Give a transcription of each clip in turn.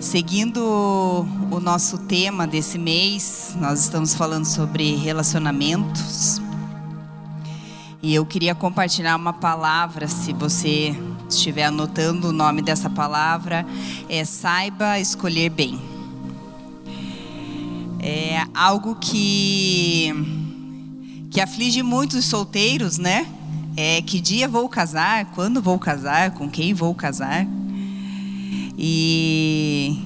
Seguindo o nosso tema desse mês, nós estamos falando sobre relacionamentos. E eu queria compartilhar uma palavra, se você estiver anotando o nome dessa palavra, é saiba escolher bem. É algo que que aflige muitos solteiros, né? É que dia vou casar, quando vou casar, com quem vou casar. E,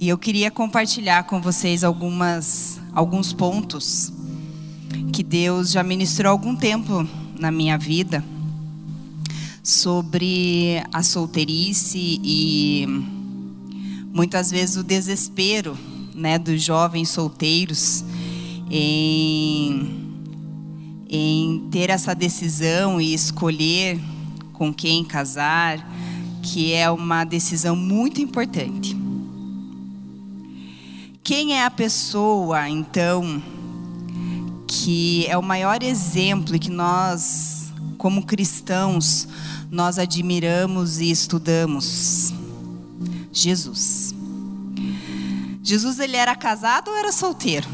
e eu queria compartilhar com vocês algumas, alguns pontos que Deus já ministrou há algum tempo na minha vida sobre a solteirice e muitas vezes o desespero né, dos jovens solteiros em, em ter essa decisão e escolher com quem casar que é uma decisão muito importante. Quem é a pessoa, então, que é o maior exemplo que nós, como cristãos, nós admiramos e estudamos? Jesus. Jesus ele era casado ou era solteiro?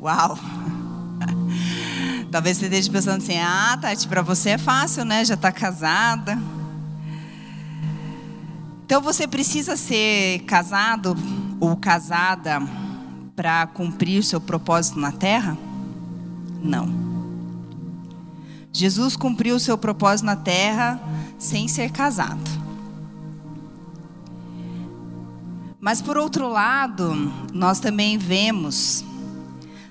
Uau! Talvez você esteja pensando assim: ah, Tati, para você é fácil, né? Já está casada. Então você precisa ser casado ou casada para cumprir seu propósito na terra? Não. Jesus cumpriu o seu propósito na terra sem ser casado. Mas por outro lado, nós também vemos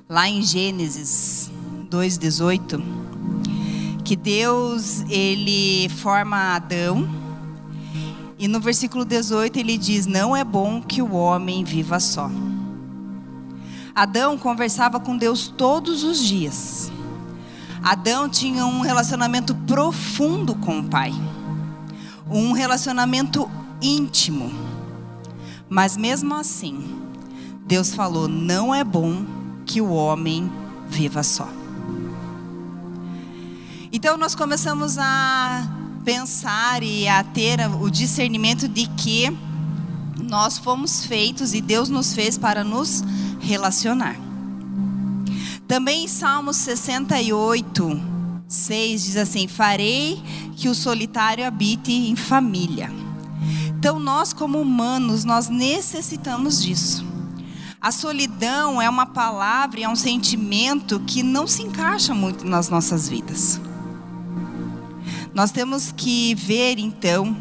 lá em Gênesis 2:18 que Deus ele forma Adão e no versículo 18 ele diz: Não é bom que o homem viva só. Adão conversava com Deus todos os dias. Adão tinha um relacionamento profundo com o Pai, um relacionamento íntimo. Mas mesmo assim, Deus falou: não é bom que o homem viva só. Então nós começamos a pensar e a ter o discernimento de que nós fomos feitos e Deus nos fez para nos relacionar. Também em Salmos 68, 6 diz assim: Farei que o solitário habite em família. Então, nós, como humanos, nós necessitamos disso. A solidão é uma palavra e é um sentimento que não se encaixa muito nas nossas vidas. Nós temos que ver então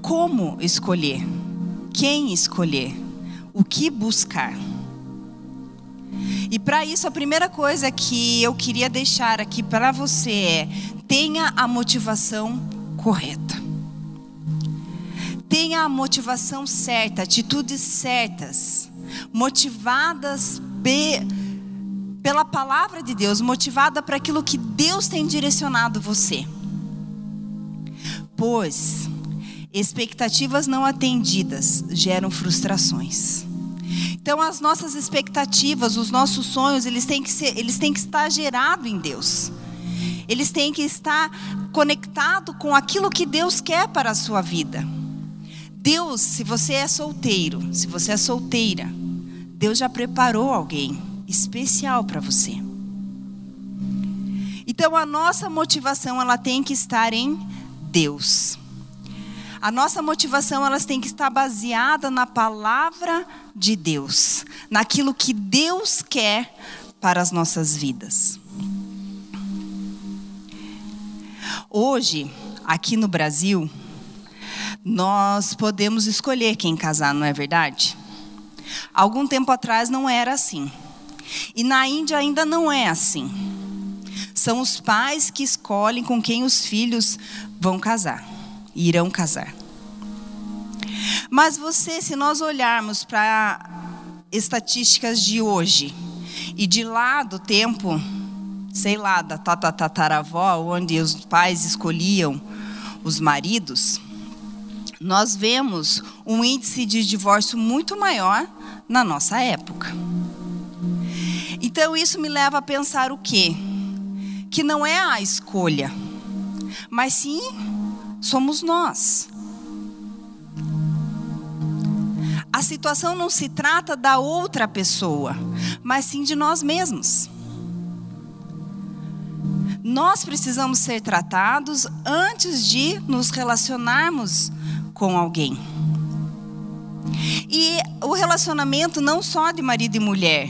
como escolher, quem escolher, o que buscar. E para isso, a primeira coisa que eu queria deixar aqui para você é: tenha a motivação correta. Tenha a motivação certa, atitudes certas, motivadas pela palavra de Deus, motivada para aquilo que Deus tem direcionado você. Pois expectativas não atendidas geram frustrações. Então as nossas expectativas, os nossos sonhos, eles têm que ser, eles têm que estar gerados em Deus. Eles têm que estar conectado com aquilo que Deus quer para a sua vida. Deus, se você é solteiro, se você é solteira, Deus já preparou alguém especial para você. Então a nossa motivação ela tem que estar em Deus. A nossa motivação ela tem que estar baseada na palavra de Deus, naquilo que Deus quer para as nossas vidas. Hoje, aqui no Brasil, nós podemos escolher quem casar, não é verdade? Algum tempo atrás não era assim. E na Índia ainda não é assim. São os pais que escolhem com quem os filhos vão casar, irão casar. Mas você, se nós olharmos para estatísticas de hoje e de lá do tempo, sei lá, da tataravó, onde os pais escolhiam os maridos, nós vemos um índice de divórcio muito maior na nossa época. Então isso me leva a pensar o quê? Que não é a escolha, mas sim somos nós. a situação não se trata da outra pessoa, mas sim de nós mesmos. Nós precisamos ser tratados antes de nos relacionarmos com alguém. E o relacionamento não só de marido e mulher,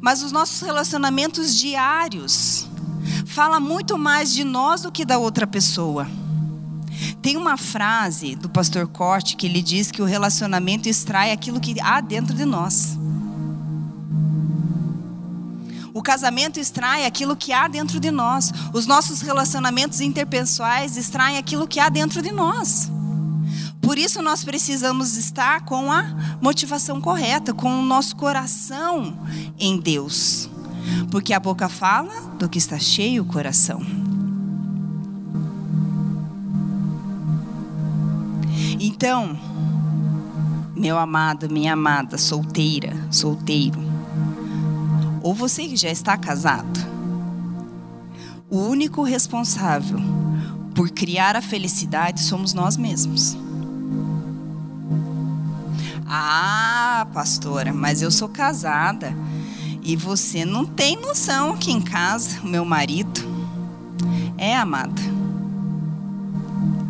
mas os nossos relacionamentos diários fala muito mais de nós do que da outra pessoa. Tem uma frase do pastor Corte que ele diz que o relacionamento extrai aquilo que há dentro de nós. O casamento extrai aquilo que há dentro de nós. Os nossos relacionamentos interpessoais extraem aquilo que há dentro de nós. Por isso nós precisamos estar com a motivação correta, com o nosso coração em Deus. Porque a boca fala do que está cheio o coração. Então, meu amado, minha amada, solteira, solteiro, ou você que já está casado, o único responsável por criar a felicidade somos nós mesmos. Ah, pastora, mas eu sou casada e você não tem noção que em casa, o meu marido é amada.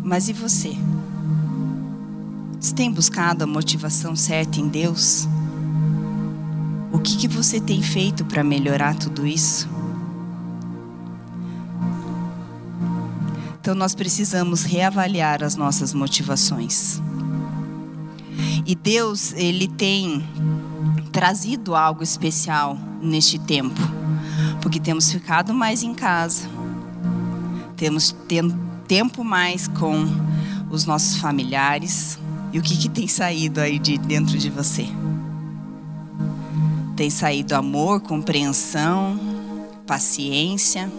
Mas e você? Você tem buscado a motivação certa em Deus? O que, que você tem feito para melhorar tudo isso? Então nós precisamos reavaliar as nossas motivações. E Deus, ele tem trazido algo especial neste tempo, porque temos ficado mais em casa, temos tempo mais com os nossos familiares. E o que, que tem saído aí de dentro de você? Tem saído amor, compreensão, paciência?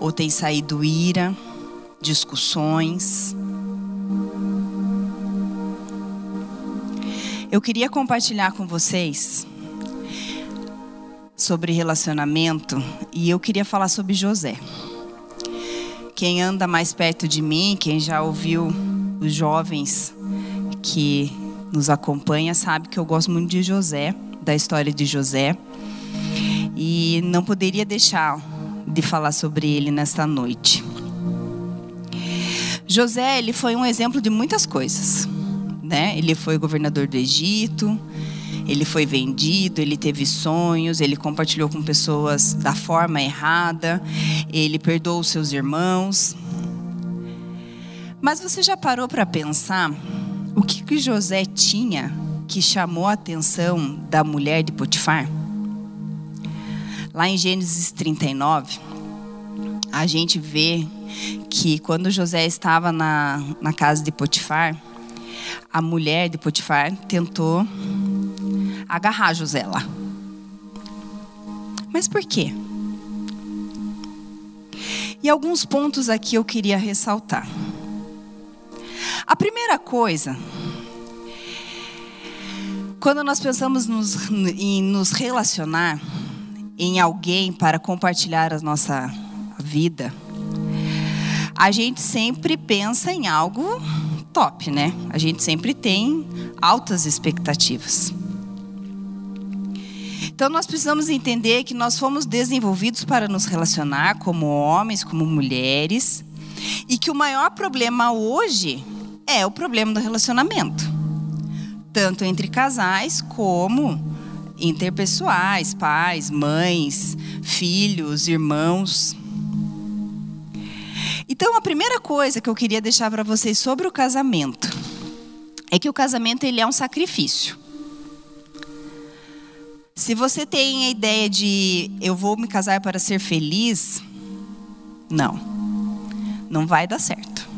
Ou tem saído ira, discussões? Eu queria compartilhar com vocês sobre relacionamento e eu queria falar sobre José. Quem anda mais perto de mim, quem já ouviu os jovens que nos acompanha, sabe que eu gosto muito de José, da história de José. E não poderia deixar de falar sobre ele nesta noite. José, ele foi um exemplo de muitas coisas né? Ele foi governador do Egito, ele foi vendido, ele teve sonhos, ele compartilhou com pessoas da forma errada, ele perdoou seus irmãos. Mas você já parou para pensar o que, que José tinha que chamou a atenção da mulher de Potifar? Lá em Gênesis 39, a gente vê que quando José estava na, na casa de Potifar, a mulher de Potifar tentou agarrar José lá. Mas por quê? E alguns pontos aqui eu queria ressaltar. A primeira coisa, quando nós pensamos nos, em nos relacionar em alguém para compartilhar a nossa vida, a gente sempre pensa em algo top, né? A gente sempre tem altas expectativas. Então nós precisamos entender que nós fomos desenvolvidos para nos relacionar como homens, como mulheres, e que o maior problema hoje é o problema do relacionamento, tanto entre casais como interpessoais, pais, mães, filhos, irmãos. Então, a primeira coisa que eu queria deixar para vocês sobre o casamento é que o casamento ele é um sacrifício. Se você tem a ideia de eu vou me casar para ser feliz, não. Não vai dar certo.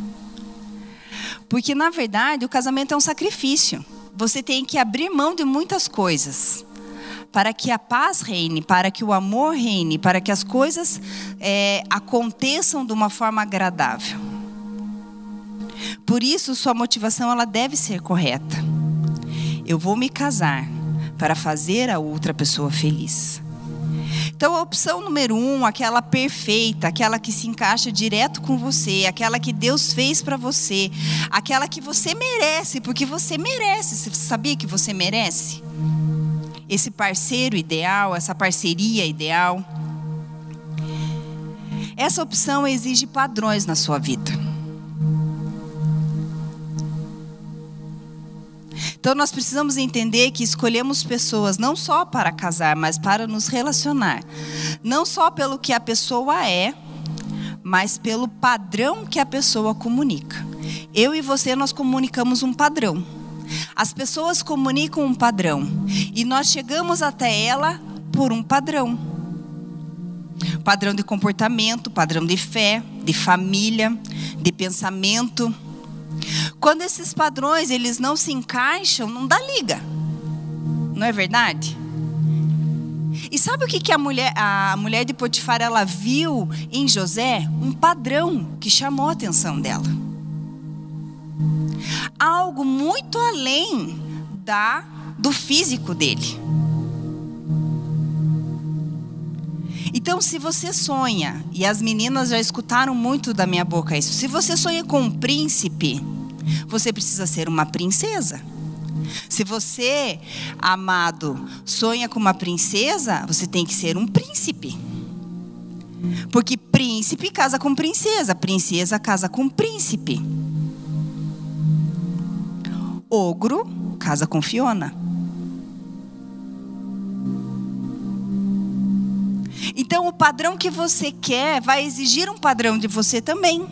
Porque na verdade, o casamento é um sacrifício. Você tem que abrir mão de muitas coisas para que a paz reine, para que o amor reine, para que as coisas é, aconteçam de uma forma agradável. Por isso, sua motivação ela deve ser correta. Eu vou me casar para fazer a outra pessoa feliz. Então, a opção número um, aquela perfeita, aquela que se encaixa direto com você, aquela que Deus fez para você, aquela que você merece, porque você merece. Você sabia que você merece? Esse parceiro ideal, essa parceria ideal. Essa opção exige padrões na sua vida. Então nós precisamos entender que escolhemos pessoas não só para casar, mas para nos relacionar. Não só pelo que a pessoa é, mas pelo padrão que a pessoa comunica. Eu e você nós comunicamos um padrão. As pessoas comunicam um padrão e nós chegamos até ela por um padrão. Padrão de comportamento, padrão de fé, de família, de pensamento. Quando esses padrões eles não se encaixam, não dá liga. Não é verdade? E sabe o que, que a, mulher, a mulher de Potifar ela viu em José? Um padrão que chamou a atenção dela. Algo muito além da do físico dele. Então, se você sonha, e as meninas já escutaram muito da minha boca isso, se você sonha com um príncipe, você precisa ser uma princesa. Se você, amado, sonha com uma princesa, você tem que ser um príncipe. Porque príncipe casa com princesa, princesa casa com príncipe. Ogro casa com Fiona. Então, o padrão que você quer vai exigir um padrão de você também.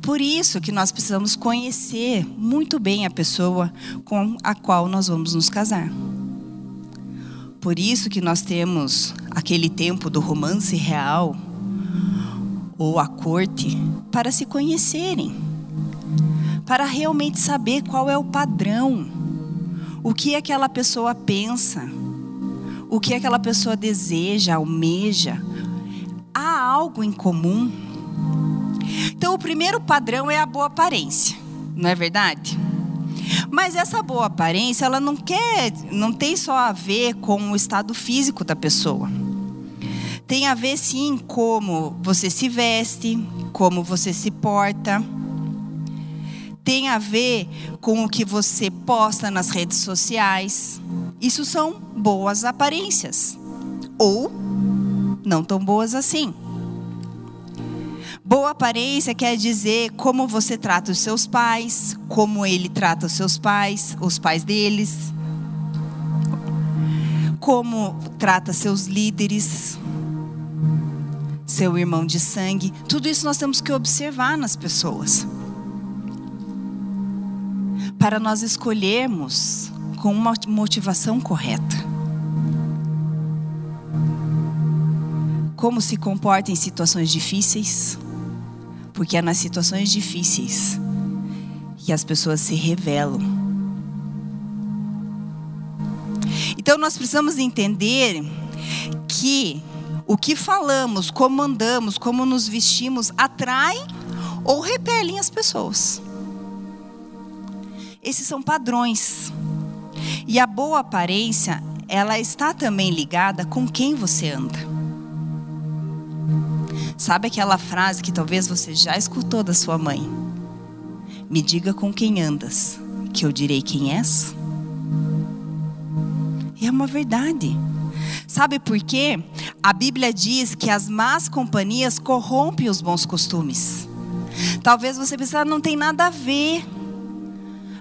Por isso que nós precisamos conhecer muito bem a pessoa com a qual nós vamos nos casar. Por isso que nós temos aquele tempo do romance real ou a corte para se conhecerem, para realmente saber qual é o padrão, o que aquela pessoa pensa, o que aquela pessoa deseja, almeja. Há algo em comum então, o primeiro padrão é a boa aparência, não é verdade? Mas essa boa aparência, ela não quer, não tem só a ver com o estado físico da pessoa. Tem a ver sim como você se veste, como você se porta. Tem a ver com o que você posta nas redes sociais. Isso são boas aparências. Ou não tão boas assim. Boa aparência quer dizer como você trata os seus pais, como ele trata os seus pais, os pais deles, como trata seus líderes, seu irmão de sangue. Tudo isso nós temos que observar nas pessoas. Para nós escolhermos com uma motivação correta. Como se comporta em situações difíceis porque é nas situações difíceis que as pessoas se revelam. Então nós precisamos entender que o que falamos, como andamos, como nos vestimos, atrai ou repelem as pessoas. Esses são padrões. E a boa aparência, ela está também ligada com quem você anda. Sabe aquela frase que talvez você já escutou da sua mãe? Me diga com quem andas, que eu direi quem és? E é uma verdade. Sabe por quê? A Bíblia diz que as más companhias corrompem os bons costumes. Talvez você pense, ah, não tem nada a ver.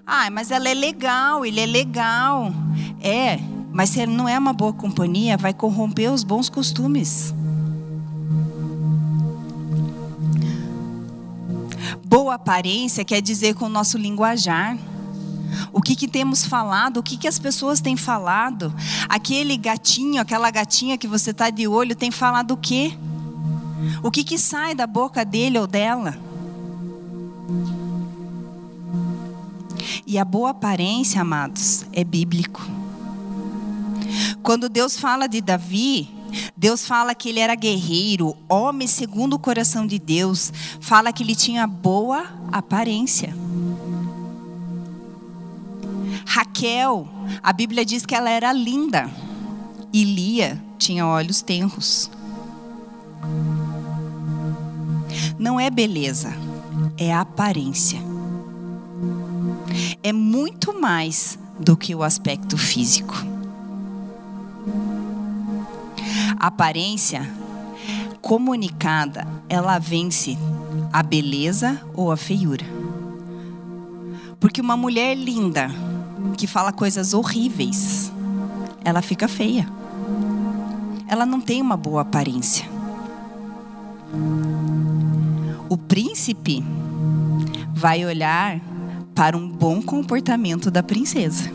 Ah, mas ela é legal, ele é legal. É, mas se ele não é uma boa companhia, vai corromper os bons costumes. Boa aparência quer dizer com o nosso linguajar. O que, que temos falado, o que, que as pessoas têm falado. Aquele gatinho, aquela gatinha que você está de olho, tem falado o quê? O que, que sai da boca dele ou dela? E a boa aparência, amados, é bíblico. Quando Deus fala de Davi, Deus fala que ele era guerreiro, homem segundo o coração de Deus. Fala que ele tinha boa aparência. Raquel, a Bíblia diz que ela era linda. e Lia tinha olhos tenros. Não é beleza, é aparência. É muito mais do que o aspecto físico. A aparência comunicada, ela vence a beleza ou a feiura. Porque uma mulher linda que fala coisas horríveis, ela fica feia. Ela não tem uma boa aparência. O príncipe vai olhar para um bom comportamento da princesa.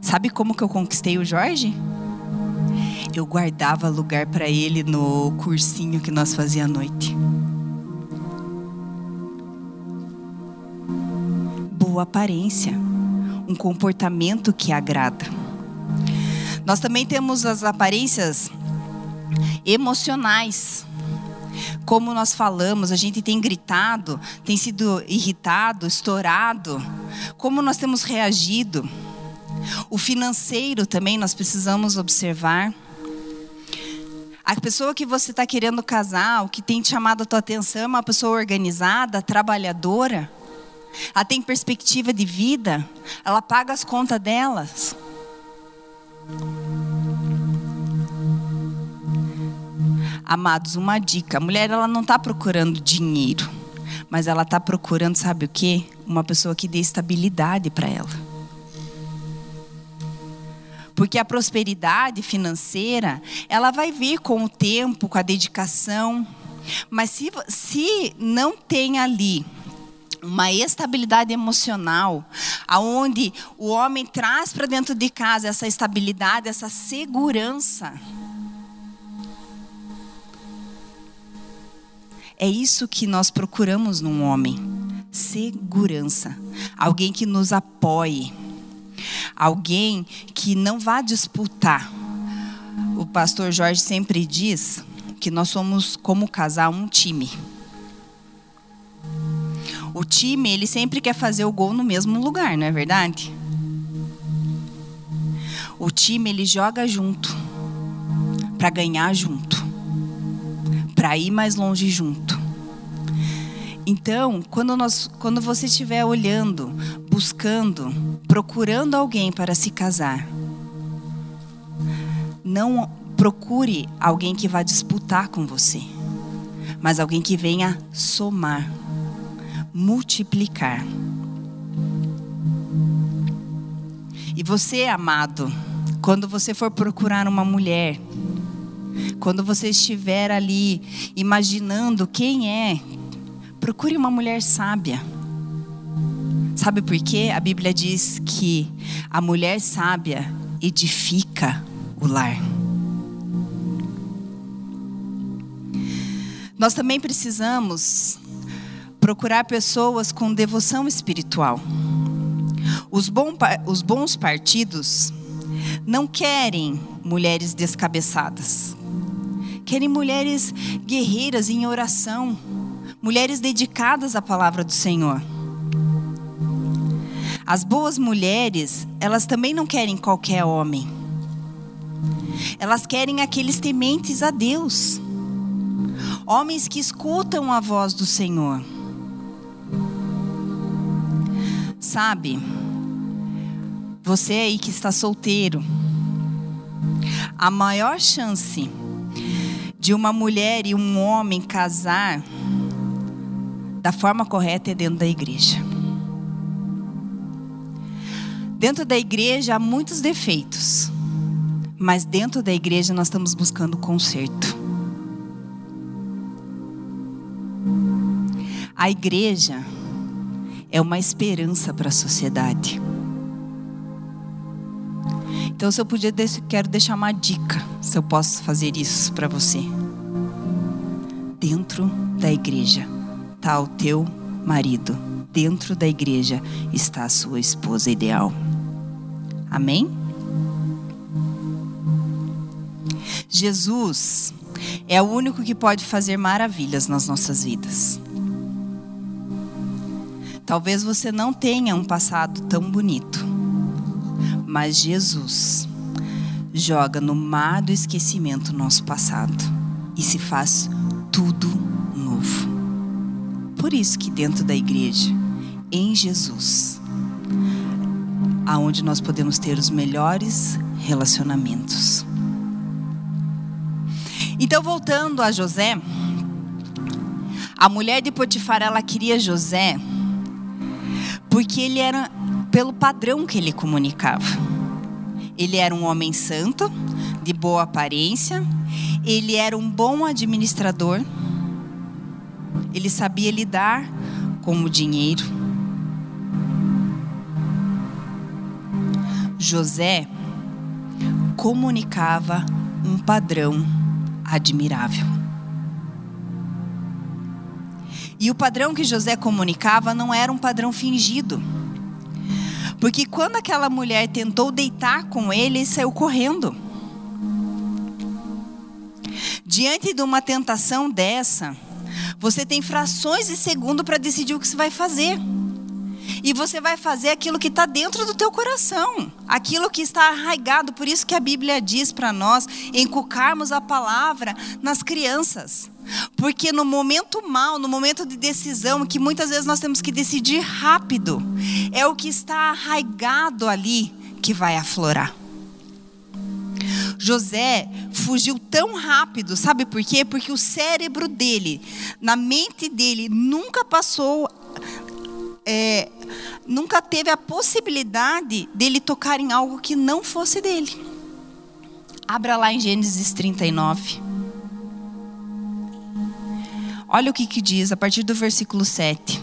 Sabe como que eu conquistei o Jorge? Eu guardava lugar para ele no cursinho que nós fazia à noite. Boa aparência, um comportamento que agrada. Nós também temos as aparências emocionais. Como nós falamos, a gente tem gritado, tem sido irritado, estourado. Como nós temos reagido. O financeiro também nós precisamos observar. A pessoa que você está querendo casar, o que tem chamado a tua atenção é uma pessoa organizada, trabalhadora. Ela tem perspectiva de vida, ela paga as contas delas. Amados, uma dica: a mulher ela não está procurando dinheiro, mas ela está procurando, sabe o que? Uma pessoa que dê estabilidade para ela. Porque a prosperidade financeira, ela vai vir com o tempo, com a dedicação. Mas se, se não tem ali uma estabilidade emocional, aonde o homem traz para dentro de casa essa estabilidade, essa segurança, É isso que nós procuramos num homem: segurança. Alguém que nos apoie. Alguém que não vá disputar. O pastor Jorge sempre diz que nós somos, como casal, um time. O time, ele sempre quer fazer o gol no mesmo lugar, não é verdade? O time, ele joga junto para ganhar junto para ir mais longe junto. Então, quando, nós, quando você estiver olhando, buscando, procurando alguém para se casar, não procure alguém que vá disputar com você, mas alguém que venha somar, multiplicar. E você, amado, quando você for procurar uma mulher, quando você estiver ali imaginando quem é, procure uma mulher sábia. Sabe por quê? A Bíblia diz que a mulher sábia edifica o lar. Nós também precisamos procurar pessoas com devoção espiritual. Os, os bons partidos não querem mulheres descabeçadas. Querem mulheres guerreiras em oração, mulheres dedicadas à palavra do Senhor. As boas mulheres, elas também não querem qualquer homem. Elas querem aqueles tementes a Deus. Homens que escutam a voz do Senhor. Sabe, você aí que está solteiro, a maior chance de uma mulher e um homem casar da forma correta é dentro da igreja. Dentro da igreja há muitos defeitos, mas dentro da igreja nós estamos buscando conserto. A igreja é uma esperança para a sociedade. Então, se eu podia, quero deixar uma dica, se eu posso fazer isso para você. Dentro da igreja está o teu marido. Dentro da igreja está a sua esposa ideal. Amém? Jesus é o único que pode fazer maravilhas nas nossas vidas. Talvez você não tenha um passado tão bonito Mas Jesus joga no mar do esquecimento nosso passado e se faz tudo novo. Por isso que dentro da igreja, em Jesus, aonde nós podemos ter os melhores relacionamentos. Então, voltando a José, a mulher de Potifar, ela queria José porque ele era pelo padrão que ele comunicava. Ele era um homem santo, de boa aparência, ele era um bom administrador, ele sabia lidar com o dinheiro. José comunicava um padrão admirável. E o padrão que José comunicava não era um padrão fingido. Porque quando aquela mulher tentou deitar com ele, ele saiu correndo. Diante de uma tentação dessa, você tem frações de segundo para decidir o que você vai fazer. E você vai fazer aquilo que está dentro do teu coração, aquilo que está arraigado. Por isso que a Bíblia diz para nós encucarmos a palavra nas crianças. Porque no momento mal, no momento de decisão, que muitas vezes nós temos que decidir rápido, é o que está arraigado ali que vai aflorar. José fugiu tão rápido, sabe por quê? Porque o cérebro dele, na mente dele, nunca passou é, nunca teve a possibilidade dele tocar em algo que não fosse dele. Abra lá em Gênesis 39. Olha o que, que diz a partir do versículo 7.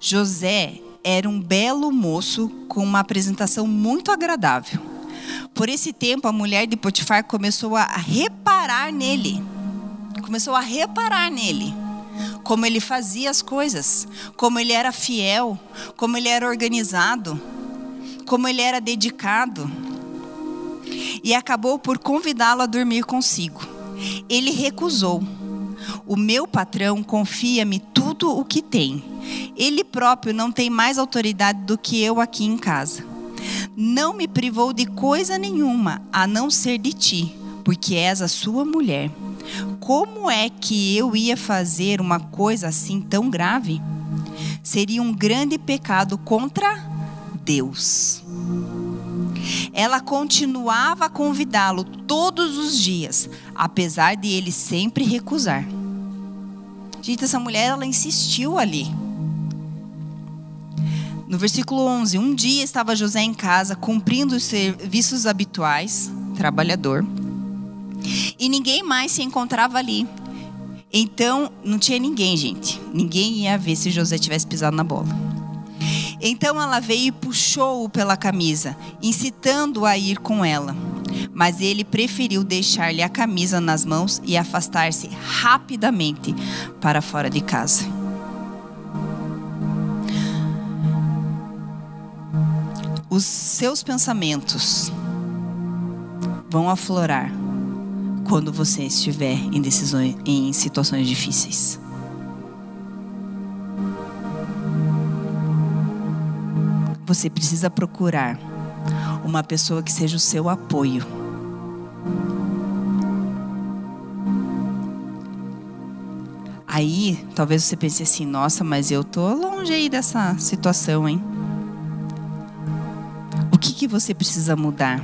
José era um belo moço com uma apresentação muito agradável. Por esse tempo, a mulher de Potifar começou a reparar nele. Começou a reparar nele como ele fazia as coisas, como ele era fiel, como ele era organizado, como ele era dedicado. E acabou por convidá-lo a dormir consigo. Ele recusou. O meu patrão confia-me tudo o que tem. Ele próprio não tem mais autoridade do que eu aqui em casa. Não me privou de coisa nenhuma, a não ser de ti, porque és a sua mulher. Como é que eu ia fazer uma coisa assim tão grave? Seria um grande pecado contra Deus. Ela continuava a convidá-lo todos os dias, apesar de ele sempre recusar. Gente, essa mulher ela insistiu ali. No versículo 11, um dia estava José em casa cumprindo os serviços habituais, trabalhador e ninguém mais se encontrava ali. Então, não tinha ninguém, gente. Ninguém ia ver se José tivesse pisado na bola. Então ela veio e puxou-o pela camisa, incitando-o a ir com ela. Mas ele preferiu deixar-lhe a camisa nas mãos e afastar-se rapidamente para fora de casa. Os seus pensamentos vão aflorar quando você estiver em decisões, em situações difíceis. Você precisa procurar uma pessoa que seja o seu apoio. Aí, talvez você pense assim: nossa, mas eu tô longe aí dessa situação, hein? O que, que você precisa mudar?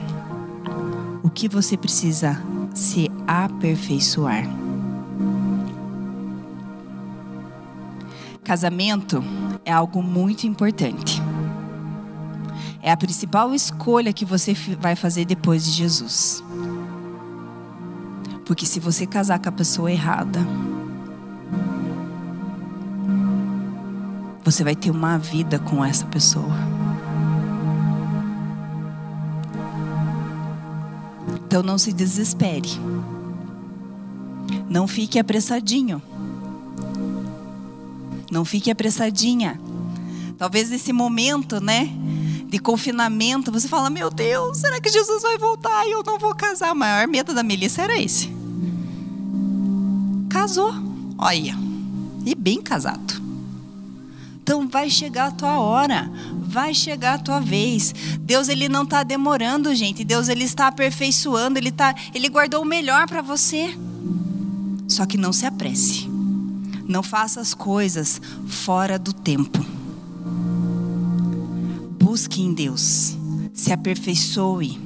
O que você precisa se aperfeiçoar. Casamento é algo muito importante. É a principal escolha que você vai fazer depois de Jesus. Porque se você casar com a pessoa errada, você vai ter uma vida com essa pessoa. Então não se desespere. Não fique apressadinho. Não fique apressadinha. Talvez nesse momento, né, de confinamento, você fala: Meu Deus, será que Jesus vai voltar e eu não vou casar? O maior medo da Melissa era esse. Casou, olha, e bem casado. Então vai chegar a tua hora, vai chegar a tua vez. Deus ele não está demorando, gente. Deus ele está aperfeiçoando, ele tá, ele guardou o melhor para você. Só que não se apresse. Não faça as coisas fora do tempo. Busque em Deus, se aperfeiçoe.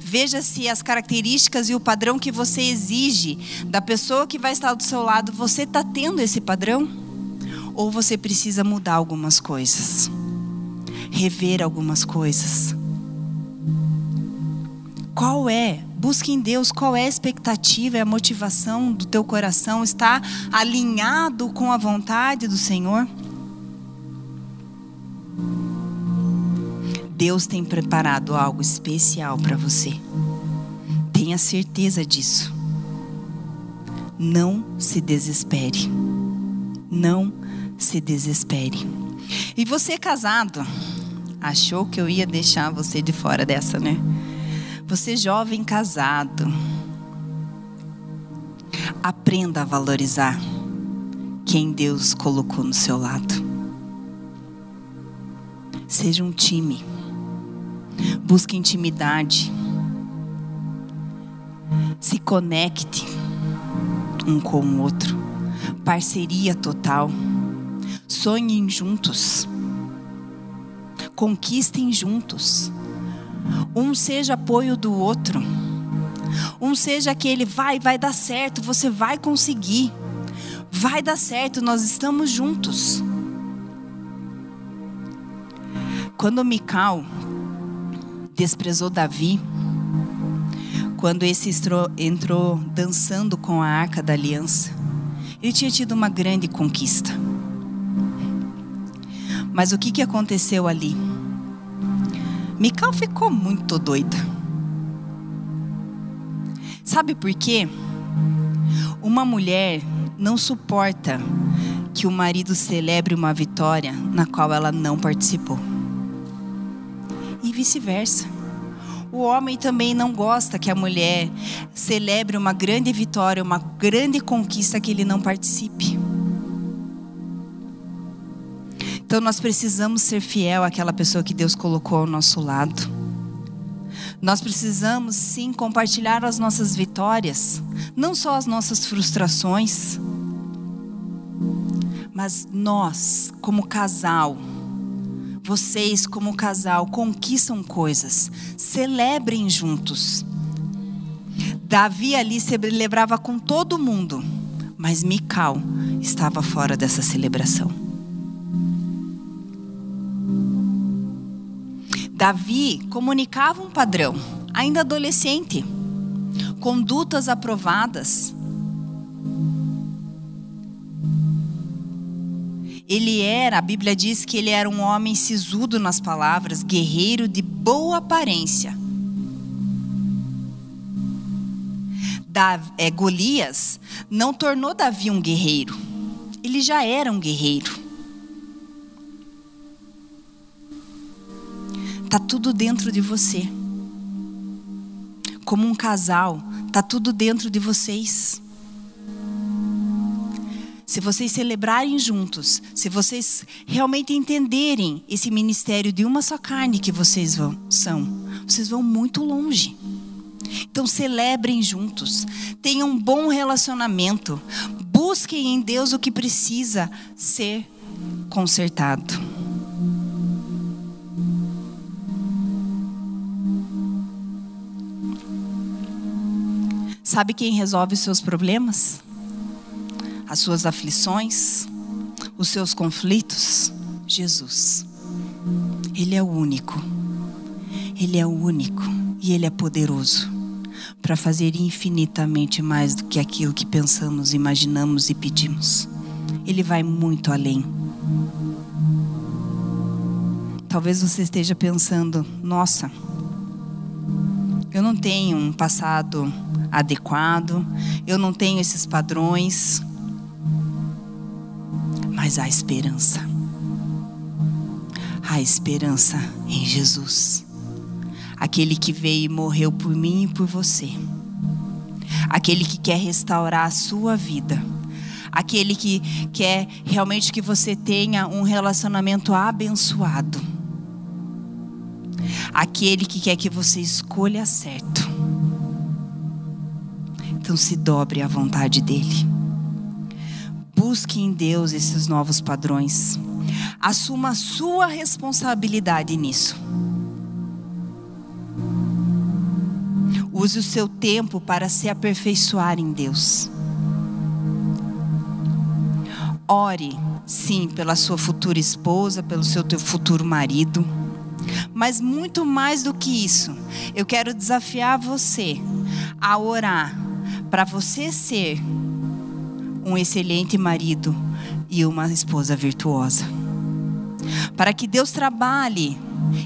Veja se as características e o padrão que você exige da pessoa que vai estar do seu lado, você está tendo esse padrão? Ou você precisa mudar algumas coisas, rever algumas coisas? Qual é? Busque em Deus qual é a expectativa e a motivação do teu coração. Está alinhado com a vontade do Senhor? Deus tem preparado algo especial para você. Tenha certeza disso. Não se desespere. Não se desespere. E você casado, achou que eu ia deixar você de fora dessa, né? Você jovem casado, aprenda a valorizar quem Deus colocou no seu lado. Seja um time. Busque intimidade. Se conecte um com o outro. Parceria total. Sonhem juntos. Conquistem juntos. Um seja apoio do outro. Um seja aquele, vai, vai dar certo, você vai conseguir. Vai dar certo, nós estamos juntos. Quando Mical desprezou Davi, quando esse entrou dançando com a arca da aliança, ele tinha tido uma grande conquista. Mas o que, que aconteceu ali? Mical ficou muito doida. Sabe por quê? Uma mulher não suporta que o marido celebre uma vitória na qual ela não participou. Vice-versa. O homem também não gosta que a mulher celebre uma grande vitória, uma grande conquista que ele não participe. Então nós precisamos ser fiel àquela pessoa que Deus colocou ao nosso lado. Nós precisamos sim compartilhar as nossas vitórias, não só as nossas frustrações, mas nós, como casal, vocês, como casal, conquistam coisas, celebrem juntos. Davi ali celebrava com todo mundo, mas Mical estava fora dessa celebração. Davi comunicava um padrão, ainda adolescente, condutas aprovadas. Ele era, a Bíblia diz que ele era um homem sisudo nas palavras, guerreiro de boa aparência. Da, é, Golias não tornou Davi um guerreiro, ele já era um guerreiro. Tá tudo dentro de você. Como um casal, tá tudo dentro de vocês. Se vocês celebrarem juntos, se vocês realmente entenderem esse ministério de uma só carne que vocês vão, são, vocês vão muito longe. Então celebrem juntos, tenham um bom relacionamento, busquem em Deus o que precisa ser consertado. Sabe quem resolve os seus problemas? As suas aflições, os seus conflitos? Jesus. Ele é o único. Ele é o único e ele é poderoso para fazer infinitamente mais do que aquilo que pensamos, imaginamos e pedimos. Ele vai muito além. Talvez você esteja pensando: nossa, eu não tenho um passado adequado, eu não tenho esses padrões. Mas há esperança. Há esperança em Jesus. Aquele que veio e morreu por mim e por você. Aquele que quer restaurar a sua vida. aquele que quer realmente que você tenha um relacionamento abençoado, aquele que quer que você escolha certo. Então se dobre à vontade dele. Busque em Deus esses novos padrões. Assuma a sua responsabilidade nisso. Use o seu tempo para se aperfeiçoar em Deus. Ore, sim, pela sua futura esposa, pelo seu futuro marido. Mas muito mais do que isso, eu quero desafiar você a orar para você ser um excelente marido e uma esposa virtuosa. Para que Deus trabalhe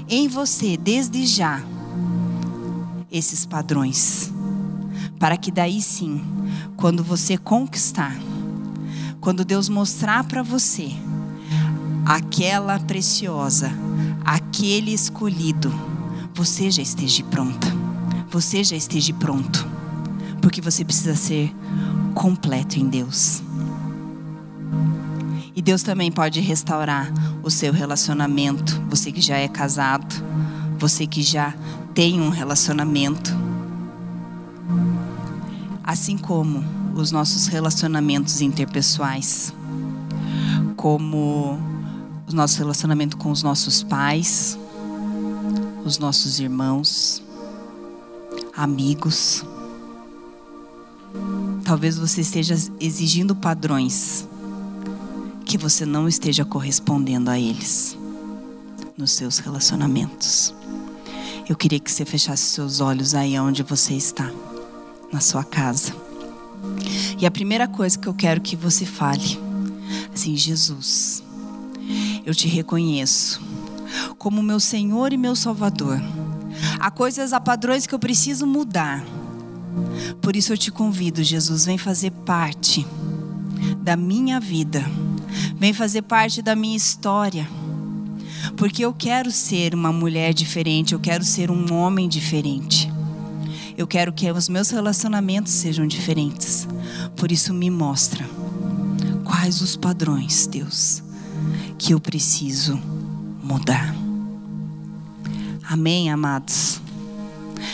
em você desde já esses padrões. Para que daí sim, quando você conquistar, quando Deus mostrar para você aquela preciosa, aquele escolhido, você já esteja pronta. Você já esteja pronto. Porque você precisa ser completo em Deus. E Deus também pode restaurar o seu relacionamento. Você que já é casado, você que já tem um relacionamento. Assim como os nossos relacionamentos interpessoais, como o nosso relacionamento com os nossos pais, os nossos irmãos, amigos. Talvez você esteja exigindo padrões que você não esteja correspondendo a eles nos seus relacionamentos. Eu queria que você fechasse seus olhos aí onde você está, na sua casa. E a primeira coisa que eu quero que você fale, assim, Jesus, eu te reconheço como meu Senhor e meu Salvador. Há coisas, há padrões que eu preciso mudar. Por isso eu te convido, Jesus, vem fazer parte da minha vida, vem fazer parte da minha história porque eu quero ser uma mulher diferente, eu quero ser um homem diferente. Eu quero que os meus relacionamentos sejam diferentes. Por isso, me mostra quais os padrões, Deus, que eu preciso mudar. Amém, amados?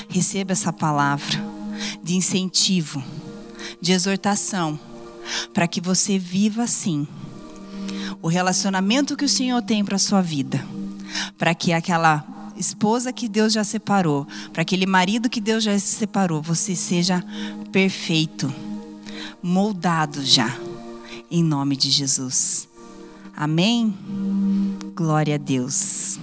Receba essa palavra de incentivo, de exortação, para que você viva assim o relacionamento que o Senhor tem para a sua vida, para que aquela esposa que Deus já separou, para aquele marido que Deus já separou, você seja perfeito, moldado já, em nome de Jesus. Amém? Glória a Deus.